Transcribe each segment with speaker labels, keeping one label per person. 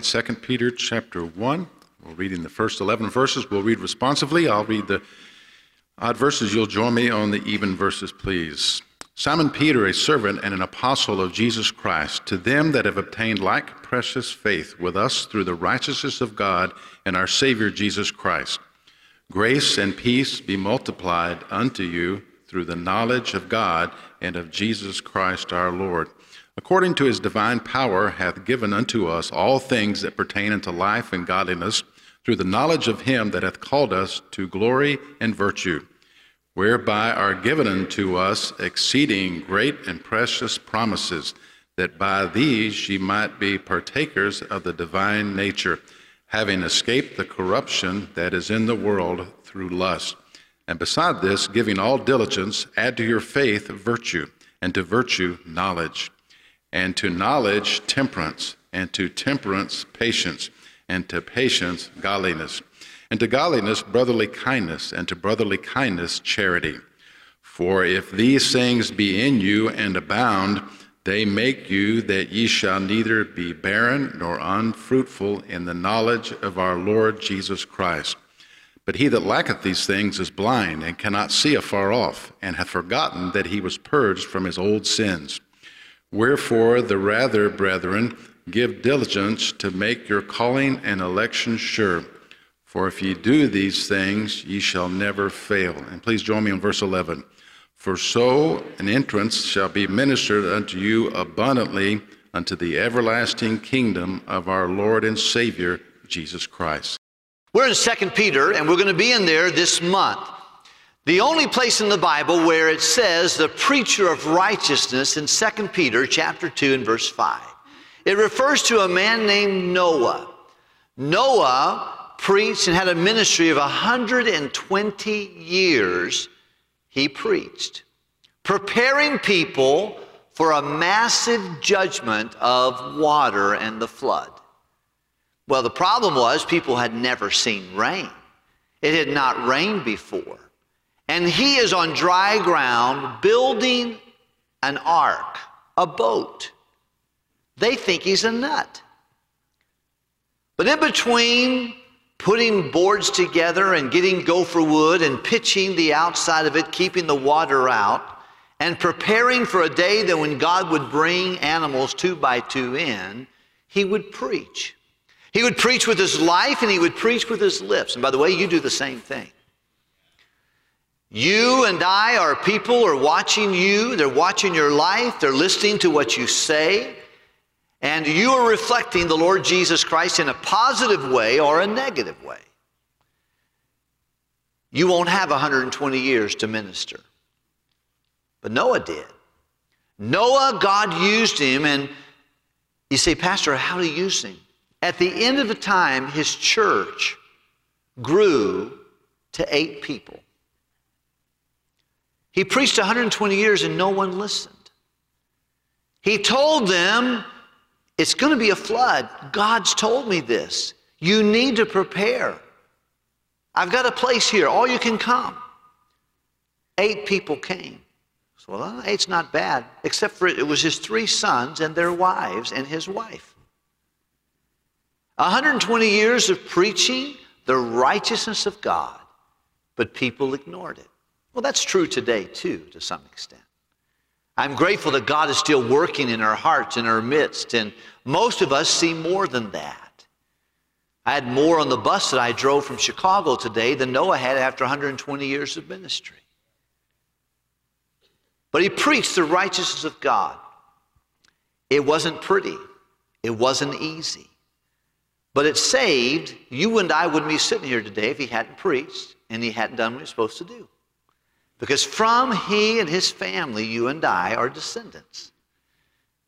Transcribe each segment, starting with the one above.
Speaker 1: 2 Peter chapter 1. We're reading the first 11 verses. We'll read responsively. I'll read the odd verses. You'll join me on the even verses, please. Simon Peter, a servant and an apostle of Jesus Christ, to them that have obtained like precious faith with us through the righteousness of God and our Savior Jesus Christ. Grace and peace be multiplied unto you through the knowledge of God and of Jesus Christ our Lord according to his divine power, hath given unto us all things that pertain unto life and godliness, through the knowledge of him that hath called us to glory and virtue, whereby are given unto us exceeding great and precious promises, that by these ye might be partakers of the divine nature, having escaped the corruption that is in the world through lust. And beside this, giving all diligence, add to your faith virtue, and to virtue knowledge and to knowledge, temperance, and to temperance, patience, and to patience, godliness, and to godliness, brotherly kindness, and to brotherly kindness, charity. For if these things be in you and abound, they make you that ye shall neither be barren nor unfruitful in the knowledge of our Lord Jesus Christ. But he that lacketh these things is blind and cannot see afar off, and hath forgotten that he was purged from his old sins. Wherefore, the rather, brethren, give diligence to make your calling and election sure. For if ye do these things, ye shall never fail. And please join me in verse 11. For so an entrance shall be ministered unto you abundantly unto the everlasting kingdom of our Lord and Savior, Jesus Christ.
Speaker 2: We're in 2 Peter, and we're going to be in there this month. The only place in the Bible where it says the preacher of righteousness in 2 Peter chapter 2 and verse 5. It refers to a man named Noah. Noah preached and had a ministry of 120 years. He preached, preparing people for a massive judgment of water and the flood. Well, the problem was people had never seen rain. It had not rained before and he is on dry ground building an ark, a boat. They think he's a nut. But in between putting boards together and getting gopher wood and pitching the outside of it, keeping the water out, and preparing for a day that when God would bring animals two by two in, he would preach. He would preach with his life and he would preach with his lips. And by the way, you do the same thing. You and I are people are watching you, they're watching your life, they're listening to what you say, and you are reflecting the Lord Jesus Christ in a positive way or a negative way. You won't have 120 years to minister. But Noah did. Noah, God used him, and you say, Pastor, how he use him? At the end of the time, his church grew to eight people. He preached 120 years and no one listened. He told them, It's going to be a flood. God's told me this. You need to prepare. I've got a place here. All you can come. Eight people came. So, well, eight's not bad, except for it was his three sons and their wives and his wife. 120 years of preaching the righteousness of God, but people ignored it. Well, that's true today, too, to some extent. I'm grateful that God is still working in our hearts, in our midst, and most of us see more than that. I had more on the bus that I drove from Chicago today than Noah had after 120 years of ministry. But he preached the righteousness of God. It wasn't pretty, it wasn't easy. But it saved, you and I wouldn't be sitting here today if he hadn't preached and he hadn't done what he was supposed to do. Because from he and his family, you and I are descendants.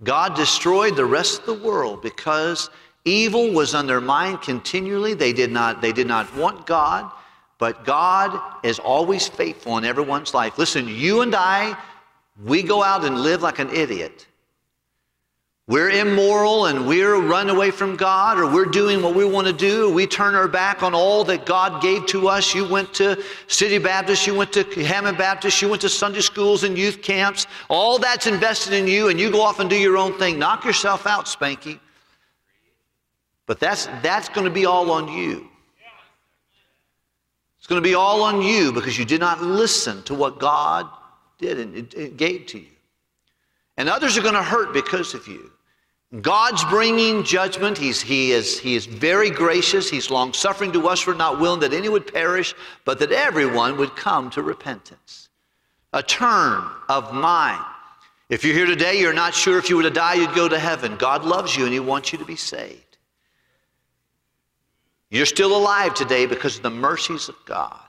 Speaker 2: God destroyed the rest of the world because evil was on their mind continually. They did not, they did not want God, but God is always faithful in everyone's life. Listen, you and I, we go out and live like an idiot we're immoral and we're run away from God or we're doing what we want to do, we turn our back on all that God gave to us. You went to City Baptist, you went to Hammond Baptist, you went to Sunday schools and youth camps. All that's invested in you and you go off and do your own thing. Knock yourself out, Spanky. But that's, that's going to be all on you. It's going to be all on you because you did not listen to what God did and it, it gave to you. And others are going to hurt because of you. God's bringing judgment. He's, he, is, he is very gracious. He's long suffering to us. We're not willing that any would perish, but that everyone would come to repentance. A turn of mind. If you're here today, you're not sure if you were to die, you'd go to heaven. God loves you and He wants you to be saved. You're still alive today because of the mercies of God.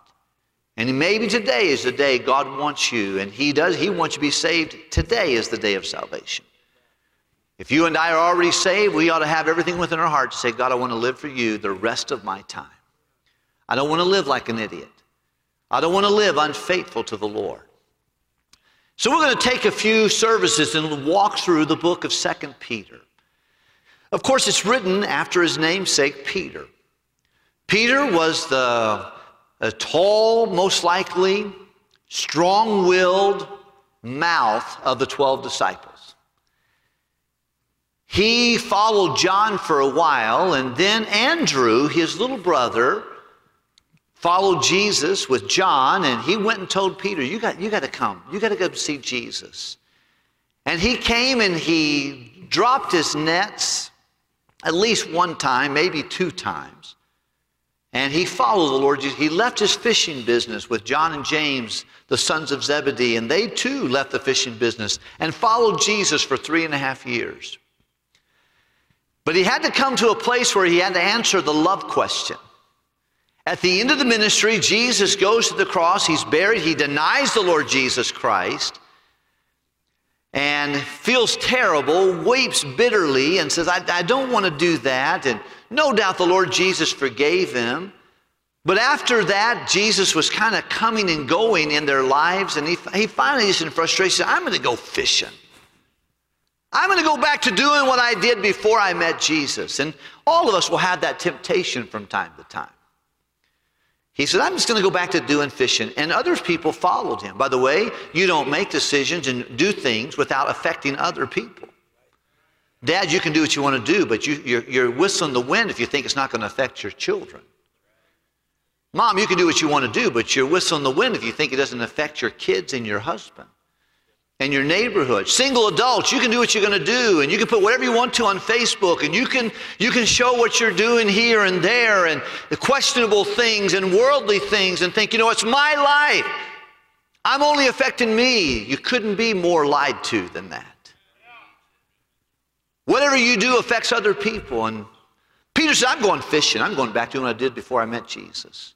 Speaker 2: And maybe today is the day God wants you, and He does, He wants you to be saved. Today is the day of salvation. If you and I are already saved, we ought to have everything within our heart to say, God, I want to live for you the rest of my time. I don't want to live like an idiot. I don't want to live unfaithful to the Lord. So we're going to take a few services and walk through the book of Second Peter. Of course, it's written after his namesake, Peter. Peter was the tall, most likely, strong willed mouth of the 12 disciples. He followed John for a while, and then Andrew, his little brother, followed Jesus with John, and he went and told Peter, You got, you got to come. You got to go see Jesus. And he came and he dropped his nets at least one time, maybe two times. And he followed the Lord Jesus. He left his fishing business with John and James, the sons of Zebedee, and they too left the fishing business and followed Jesus for three and a half years. But he had to come to a place where he had to answer the love question. At the end of the ministry, Jesus goes to the cross, he's buried, he denies the Lord Jesus Christ, and feels terrible, weeps bitterly, and says, I, I don't want to do that. And no doubt the Lord Jesus forgave him. But after that, Jesus was kind of coming and going in their lives, and he, he finally, just in frustration, I'm going to go fishing. I'm going to go back to doing what I did before I met Jesus. And all of us will have that temptation from time to time. He said, I'm just going to go back to doing fishing. And other people followed him. By the way, you don't make decisions and do things without affecting other people. Dad, you can do what you want to do, but you, you're whistling the wind if you think it's not going to affect your children. Mom, you can do what you want to do, but you're whistling the wind if you think it doesn't affect your kids and your husband and your neighborhood. Single adults, you can do what you're going to do, and you can put whatever you want to on Facebook, and you can you can show what you're doing here and there, and the questionable things and worldly things, and think, you know, it's my life. I'm only affecting me. You couldn't be more lied to than that. Whatever you do affects other people. And Peter said, I'm going fishing. I'm going back to what I did before I met Jesus.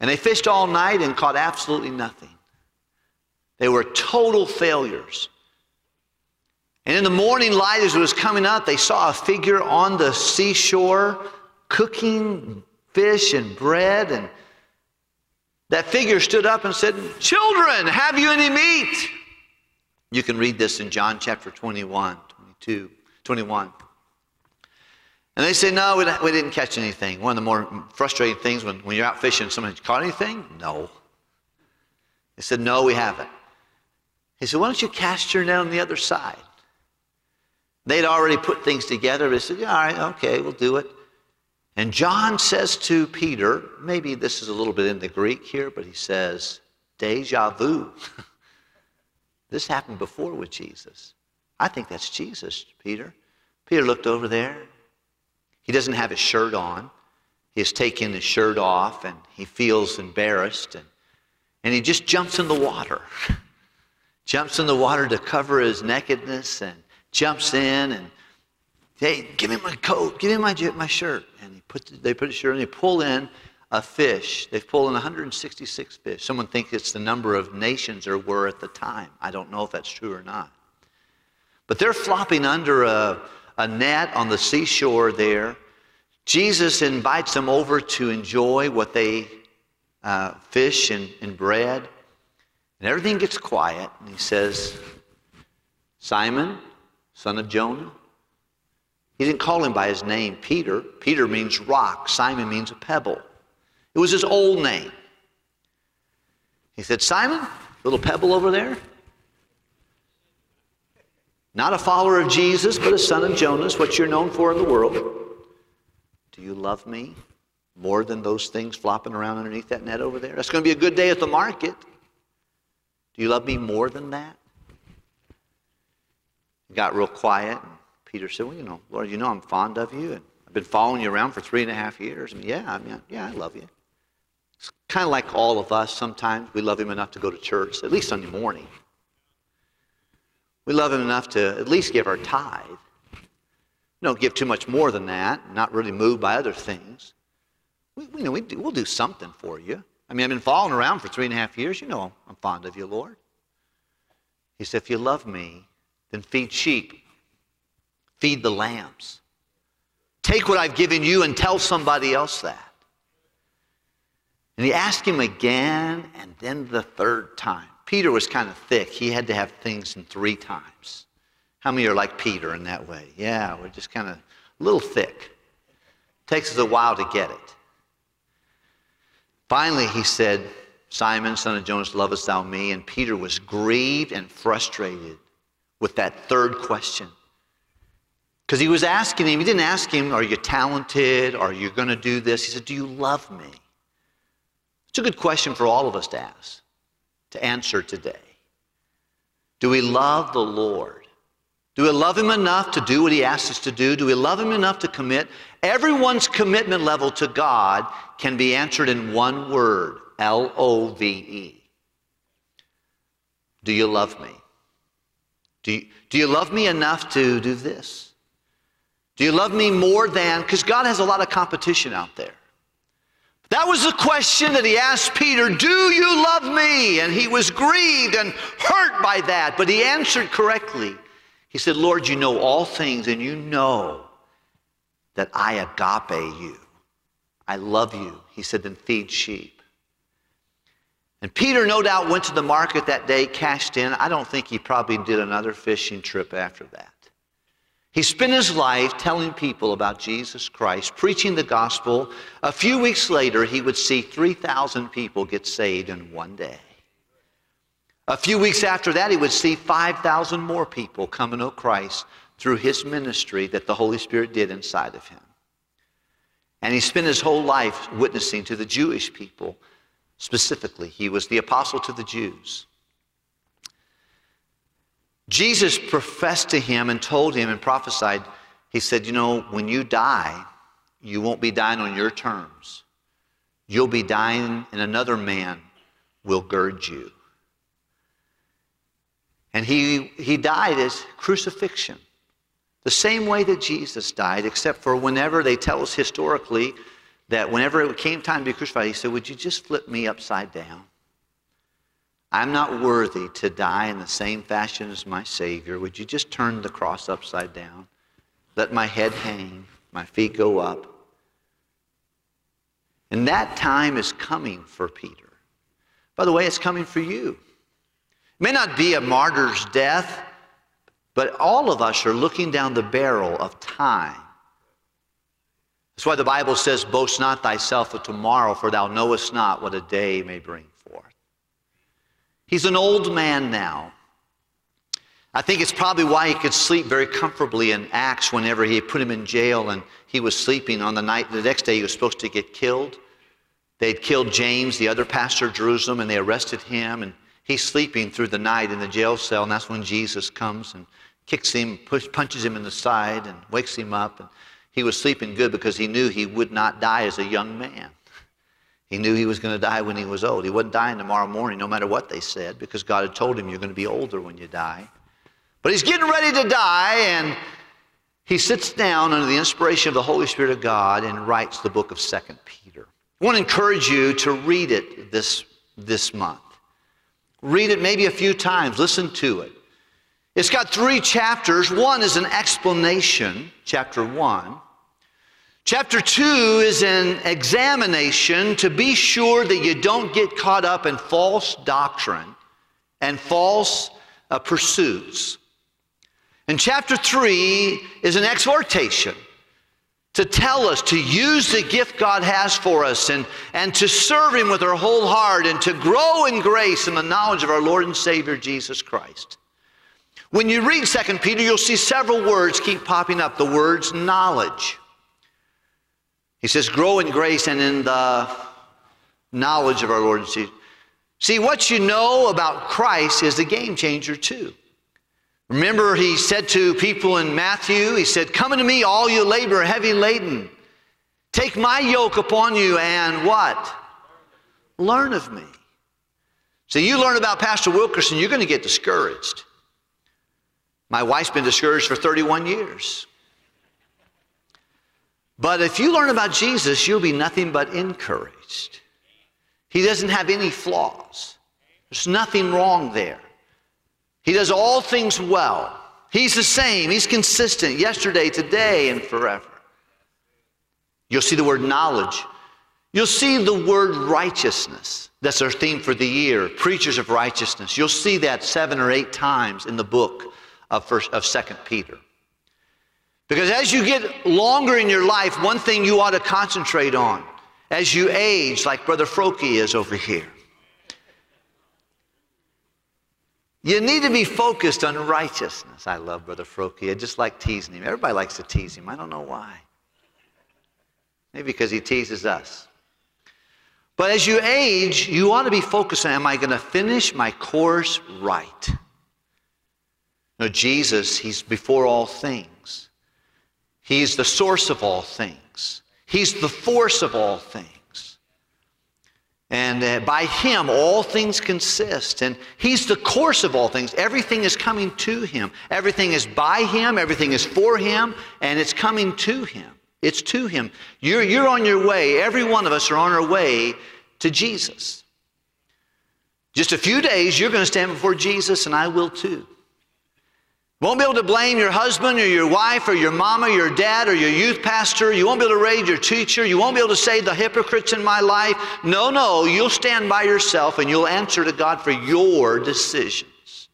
Speaker 2: And they fished all night and caught absolutely nothing. They were total failures. And in the morning light, as it was coming up, they saw a figure on the seashore cooking fish and bread. And that figure stood up and said, Children, have you any meat? You can read this in John chapter 21, 22, 21. And they say, No, we didn't catch anything. One of the more frustrating things when, when you're out fishing, someone caught anything? No. They said, No, we haven't. He said, Why don't you cast your net on the other side? They'd already put things together. They said, yeah, All right, okay, we'll do it. And John says to Peter, maybe this is a little bit in the Greek here, but he says, Deja vu. this happened before with Jesus. I think that's Jesus, Peter. Peter looked over there. He doesn't have his shirt on. He has taken his shirt off and he feels embarrassed and, and he just jumps in the water. jumps in the water to cover his nakedness and jumps in and hey give me my coat give me my, my shirt. And he put, they put a shirt and they pull in a fish. They've pulled in 166 fish. Someone thinks it's the number of nations there were at the time. I don't know if that's true or not. But they're flopping under a, a net on the seashore there. Jesus invites them over to enjoy what they uh, fish and, and bread and everything gets quiet, and he says, Simon, son of Jonah. He didn't call him by his name, Peter. Peter means rock, Simon means a pebble. It was his old name. He said, Simon, little pebble over there. Not a follower of Jesus, but a son of Jonas, what you're known for in the world. Do you love me more than those things flopping around underneath that net over there? That's going to be a good day at the market. Do you love me more than that? It got real quiet. And Peter said, Well, you know, Lord, you know I'm fond of you, and I've been following you around for three and a half years. Mean, yeah, I mean, yeah, I love you. It's kind of like all of us. Sometimes we love him enough to go to church, at least Sunday morning. We love him enough to at least give our tithe. don't give too much more than that, not really moved by other things. We, we know we do, we'll do something for you. I mean, I've been following around for three and a half years. You know I'm fond of you, Lord. He said, if you love me, then feed sheep, feed the lambs. Take what I've given you and tell somebody else that. And he asked him again and then the third time. Peter was kind of thick. He had to have things in three times. How many are like Peter in that way? Yeah, we're just kind of a little thick. Takes us a while to get it. Finally, he said, Simon, son of Jonas, lovest thou me? And Peter was grieved and frustrated with that third question. Because he was asking him, he didn't ask him, Are you talented? Are you going to do this? He said, Do you love me? It's a good question for all of us to ask, to answer today. Do we love the Lord? Do we love Him enough to do what He asks us to do? Do we love Him enough to commit? Everyone's commitment level to God can be answered in one word L O V E. Do you love me? Do you, do you love me enough to do this? Do you love me more than, because God has a lot of competition out there. That was the question that he asked Peter, Do you love me? And he was grieved and hurt by that, but he answered correctly. He said, Lord, you know all things, and you know that I agape you. I love you. He said, Then feed sheep. And Peter, no doubt, went to the market that day, cashed in. I don't think he probably did another fishing trip after that. He spent his life telling people about Jesus Christ, preaching the gospel. A few weeks later, he would see 3,000 people get saved in one day. A few weeks after that, he would see 5,000 more people come to know Christ through his ministry that the Holy Spirit did inside of him. And he spent his whole life witnessing to the Jewish people specifically. He was the apostle to the Jews. Jesus professed to him and told him and prophesied, he said, You know, when you die, you won't be dying on your terms. You'll be dying, and another man will gird you. And he, he died as crucifixion, the same way that Jesus died, except for whenever they tell us historically that whenever it came time to be crucified, he said, Would you just flip me upside down? I'm not worthy to die in the same fashion as my Savior. Would you just turn the cross upside down? Let my head hang, my feet go up. And that time is coming for Peter. By the way, it's coming for you. It may not be a martyr's death, but all of us are looking down the barrel of time. That's why the Bible says, Boast not thyself of tomorrow, for thou knowest not what a day may bring. Forth. He's an old man now. I think it's probably why he could sleep very comfortably in Acts whenever he put him in jail and he was sleeping on the night, the next day he was supposed to get killed. They'd killed James, the other pastor of Jerusalem, and they arrested him. And he's sleeping through the night in the jail cell, and that's when Jesus comes and kicks him, push, punches him in the side, and wakes him up. And he was sleeping good because he knew he would not die as a young man. He knew he was going to die when he was old. He wasn't dying tomorrow morning, no matter what they said, because God had told him you're going to be older when you die. But he's getting ready to die, and he sits down under the inspiration of the Holy Spirit of God and writes the book of Second Peter. I want to encourage you to read it this, this month. Read it maybe a few times, listen to it. It's got three chapters. One is an explanation, chapter one. Chapter 2 is an examination to be sure that you don't get caught up in false doctrine and false uh, pursuits. And chapter 3 is an exhortation to tell us to use the gift God has for us and, and to serve Him with our whole heart and to grow in grace and the knowledge of our Lord and Savior Jesus Christ. When you read 2 Peter, you'll see several words keep popping up. The words knowledge He says, grow in grace and in the knowledge of our Lord and Jesus. See, what you know about Christ is a game changer too. Remember, he said to people in Matthew, he said, Come unto me, all you labor heavy laden. Take my yoke upon you and what? Learn of me. So you learn about Pastor Wilkerson, you're going to get discouraged. My wife's been discouraged for 31 years. But if you learn about Jesus, you'll be nothing but encouraged. He doesn't have any flaws. There's nothing wrong there. He does all things well. He's the same. He's consistent yesterday, today, and forever. You'll see the word knowledge. You'll see the word righteousness. That's our theme for the year, preachers of righteousness. You'll see that seven or eight times in the book of, first, of 2 Peter. Because as you get longer in your life, one thing you ought to concentrate on as you age, like Brother Frokie is over here, you need to be focused on righteousness. I love Brother Frokie. I just like teasing him. Everybody likes to tease him. I don't know why. Maybe because he teases us. But as you age, you ought to be focused on am I going to finish my course right? No, Jesus, He's before all things. He's the source of all things. He's the force of all things. And uh, by Him, all things consist. And He's the course of all things. Everything is coming to Him. Everything is by Him. Everything is for Him. And it's coming to Him. It's to Him. You're, you're on your way. Every one of us are on our way to Jesus. Just a few days, you're going to stand before Jesus, and I will too. Won't be able to blame your husband or your wife or your mama, or your dad or your youth pastor. You won't be able to raise your teacher. You won't be able to say the hypocrites in my life. No, no, you'll stand by yourself and you'll answer to God for your decisions.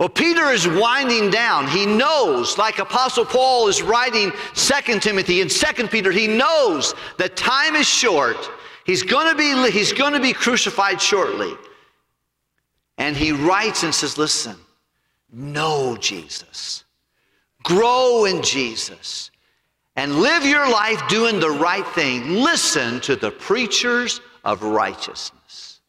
Speaker 2: Well, Peter is winding down. He knows, like Apostle Paul is writing 2 Timothy and 2 Peter, he knows that time is short. He's going to be, he's going to be crucified shortly. And he writes and says, listen, know Jesus, grow in Jesus, and live your life doing the right thing. Listen to the preachers of righteousness.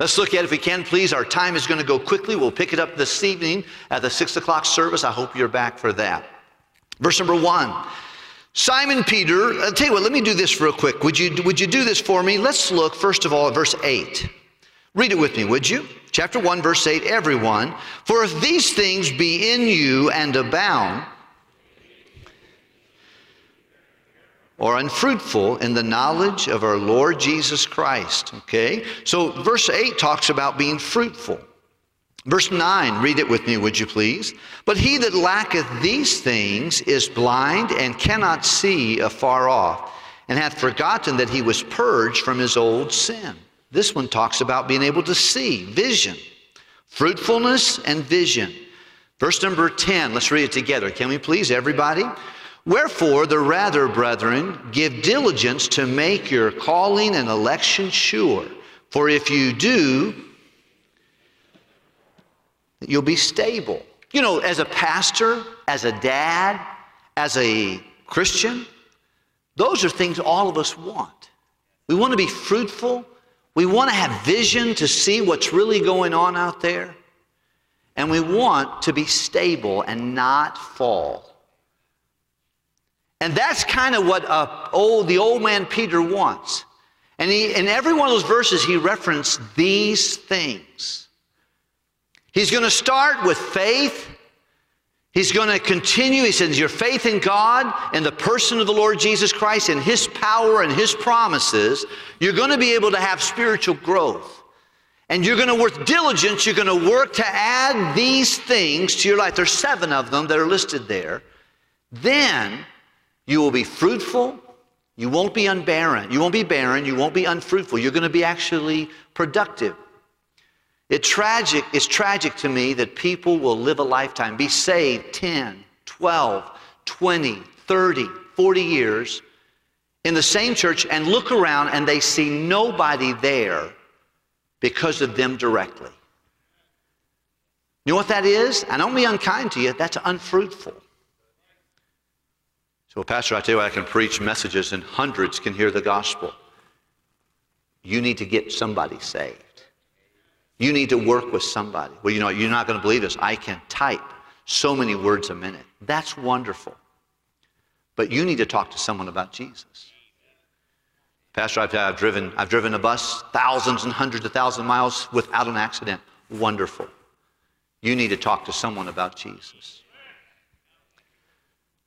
Speaker 2: Let's look at if we can, please. Our time is going to go quickly. We'll pick it up this evening at the six o'clock service. I hope you're back for that. Verse number one. Simon Peter, I'll tell you what, let me do this real quick. Would you, would you do this for me? Let's look, first of all, at verse 8. Read it with me, would you? Chapter 1, verse 8 Everyone, for if these things be in you and abound, or unfruitful in the knowledge of our Lord Jesus Christ. Okay? So verse 8 talks about being fruitful. Verse 9, read it with me, would you please? But he that lacketh these things is blind and cannot see afar off, and hath forgotten that he was purged from his old sin. This one talks about being able to see, vision, fruitfulness and vision. Verse number 10, let's read it together. Can we please, everybody? Wherefore, the rather, brethren, give diligence to make your calling and election sure. For if you do, you'll be stable. You know, as a pastor, as a dad, as a Christian, those are things all of us want. We want to be fruitful. We want to have vision to see what's really going on out there. And we want to be stable and not fall. And that's kind of what uh, old, the old man Peter wants. And he, in every one of those verses, he referenced these things. He's going to start with faith He's going to continue. He says, Your faith in God and the person of the Lord Jesus Christ and His power and His promises, you're going to be able to have spiritual growth. And you're going to work diligence. You're going to work to add these things to your life. There's seven of them that are listed there. Then you will be fruitful. You won't be unbarren. You won't be barren. You won't be unfruitful. You're going to be actually productive. It tragic, it's tragic to me that people will live a lifetime, be saved 10, 12, 20, 30, 40 years in the same church and look around and they see nobody there because of them directly. You know what that is? I don't be unkind to you, that's unfruitful. So, Pastor, I tell you what, I can preach messages and hundreds can hear the gospel. You need to get somebody saved. You need to work with somebody. Well, you know, you're not going to believe this. I can type so many words a minute. That's wonderful. But you need to talk to someone about Jesus. Pastor, I've, I've, driven, I've driven a bus thousands and hundreds of thousands of miles without an accident. Wonderful. You need to talk to someone about Jesus.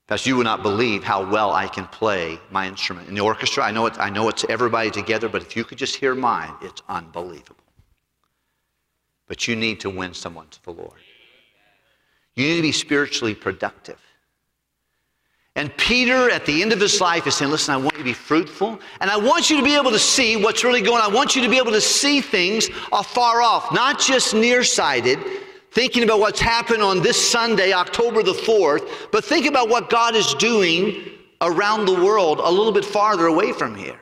Speaker 2: Pastor, you would not believe how well I can play my instrument. In the orchestra, I know, it, I know it's everybody together, but if you could just hear mine, it's unbelievable. But you need to win someone to the Lord. You need to be spiritually productive. And Peter, at the end of his life, is saying, Listen, I want you to be fruitful, and I want you to be able to see what's really going on. I want you to be able to see things afar off, not just nearsighted, thinking about what's happened on this Sunday, October the 4th, but think about what God is doing around the world a little bit farther away from here.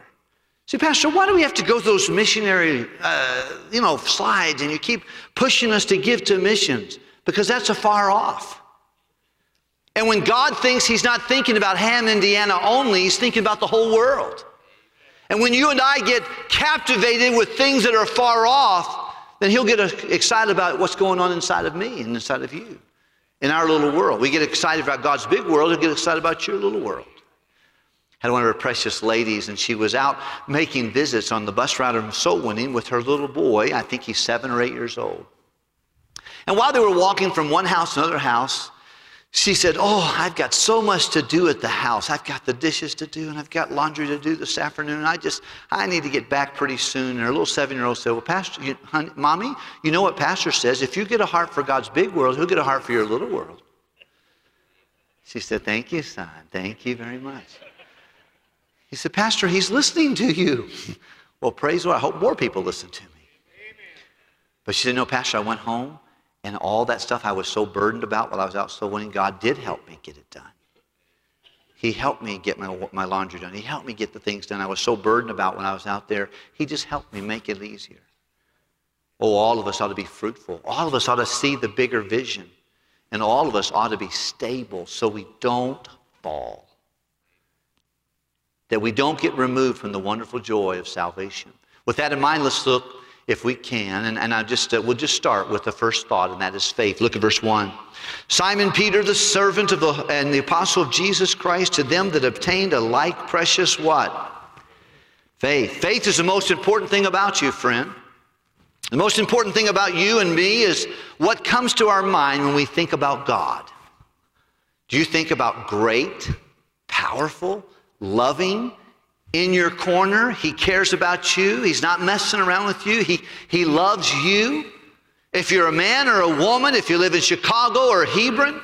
Speaker 2: See, Pastor, why do we have to go through those missionary, uh, you know, slides and you keep pushing us to give to missions? Because that's afar off. And when God thinks He's not thinking about Hammond, Indiana only, He's thinking about the whole world. And when you and I get captivated with things that are far off, then He'll get excited about what's going on inside of me and inside of you, in our little world. We get excited about God's big world, He'll get excited about your little world. Had one of her precious ladies, and she was out making visits on the bus route of soul winning with her little boy. I think he's seven or eight years old. And while they were walking from one house to another house, she said, Oh, I've got so much to do at the house. I've got the dishes to do, and I've got laundry to do this afternoon. I just, I need to get back pretty soon. And her little seven year old said, Well, Pastor, you, honey, Mommy, you know what Pastor says? If you get a heart for God's big world, he'll get a heart for your little world. She said, Thank you, son. Thank you very much. He said, Pastor, he's listening to you. well, praise Lord. I hope more people listen to me. Amen. But she said, No, Pastor, I went home and all that stuff I was so burdened about while I was out soul winning, God did help me get it done. He helped me get my, my laundry done. He helped me get the things done I was so burdened about when I was out there. He just helped me make it easier. Oh, all of us ought to be fruitful. All of us ought to see the bigger vision. And all of us ought to be stable so we don't fall. That we don't get removed from the wonderful joy of salvation. With that in mind, let's look if we can. And, and I just, uh, we'll just start with the first thought, and that is faith. Look at verse 1. Simon Peter, the servant of the, and the apostle of Jesus Christ, to them that obtained a like precious what? Faith. Faith is the most important thing about you, friend. The most important thing about you and me is what comes to our mind when we think about God. Do you think about great, powerful, loving, in your corner. He cares about you. He's not messing around with you. He, he loves you. If you're a man or a woman, if you live in Chicago or Hebron,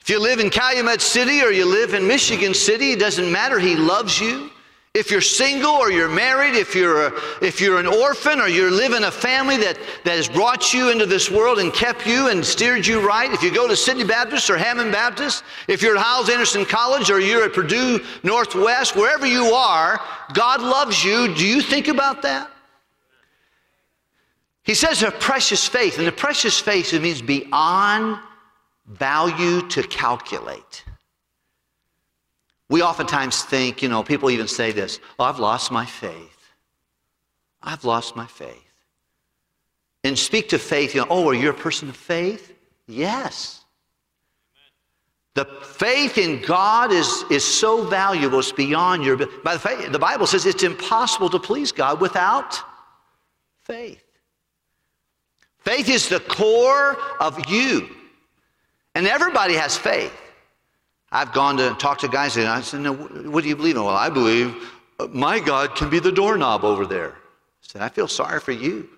Speaker 2: if you live in Calumet City or you live in Michigan City, it doesn't matter. He loves you. If you're single or you're married, if you're, a, if you're an orphan or you live in a family that, that has brought you into this world and kept you and steered you right, if you go to City Baptist or Hammond Baptist, if you're at Hyles Anderson College or you're at Purdue Northwest, wherever you are, God loves you. Do you think about that? He says a precious faith, and the precious faith means beyond value to calculate. We oftentimes think, you know, people even say this oh, I've lost my faith. I've lost my faith. And speak to faith, you know, oh, are you a person of faith? Yes. The faith in God is, is so valuable, it's beyond your. By the, faith, the Bible says it's impossible to please God without faith. Faith is the core of you. And everybody has faith. I've gone to talk to guys and I said, no, what do you believe in? Well, I believe uh, my God can be the doorknob over there. I said, I feel sorry for you.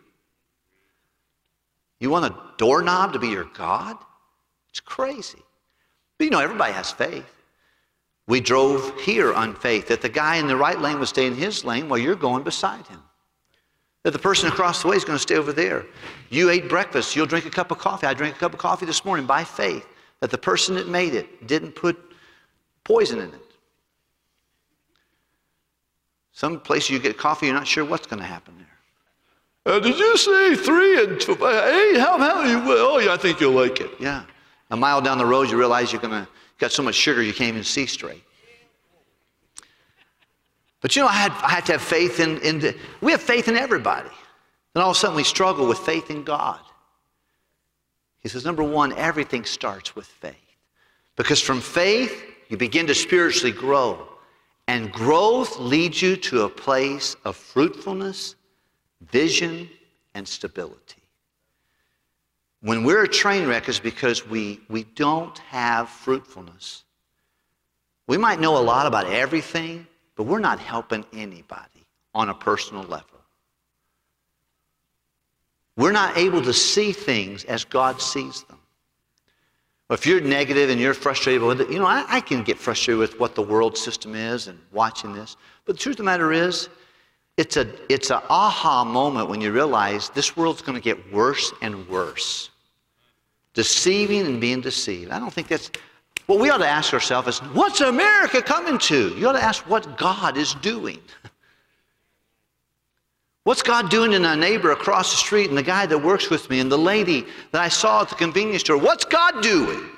Speaker 2: You want a doorknob to be your God? It's crazy. But you know, everybody has faith. We drove here on faith that the guy in the right lane would stay in his lane while you're going beside him. That the person across the way is going to stay over there. You ate breakfast, you'll drink a cup of coffee. I drank a cup of coffee this morning by faith that the person that made it didn't put poison in it. Some place you get coffee, you're not sure what's going to happen there. Uh, did you say three and eight? How many? Oh, yeah, I think you'll like it. Yeah. A mile down the road, you realize you're going to got so much sugar you can't even see straight. But you know, I had, I had to have faith in, in the, we have faith in everybody. Then all of a sudden we struggle with faith in God. He says, number one, everything starts with faith. Because from faith, you begin to spiritually grow. And growth leads you to a place of fruitfulness, vision, and stability. When we're a train wreck, is because we, we don't have fruitfulness. We might know a lot about everything, but we're not helping anybody on a personal level. We're not able to see things as God sees them. If you're negative and you're frustrated with it, you know, I, I, can get frustrated with what the world system is and watching this. But the truth of the matter is, it's a it's an aha moment when you realize this world's going to get worse and worse. Deceiving and being deceived. I don't think that's what we ought to ask ourselves is what's America coming to? You ought to ask what God is doing. What's God doing in our neighbor across the street and the guy that works with me and the lady that I saw at the convenience store? What's God doing?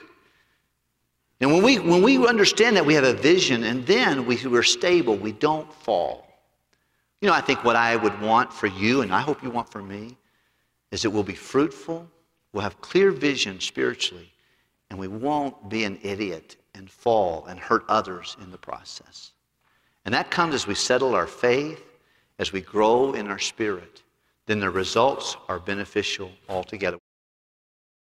Speaker 2: And when we, when we understand that we have a vision and then we, we're stable, we don't fall. You know, I think what I would want for you, and I hope you want for me, is that we'll be fruitful, we'll have clear vision spiritually, and we won't be an idiot and fall and hurt others in the process. And that comes as we settle our faith as we grow in our spirit, then the results are beneficial altogether.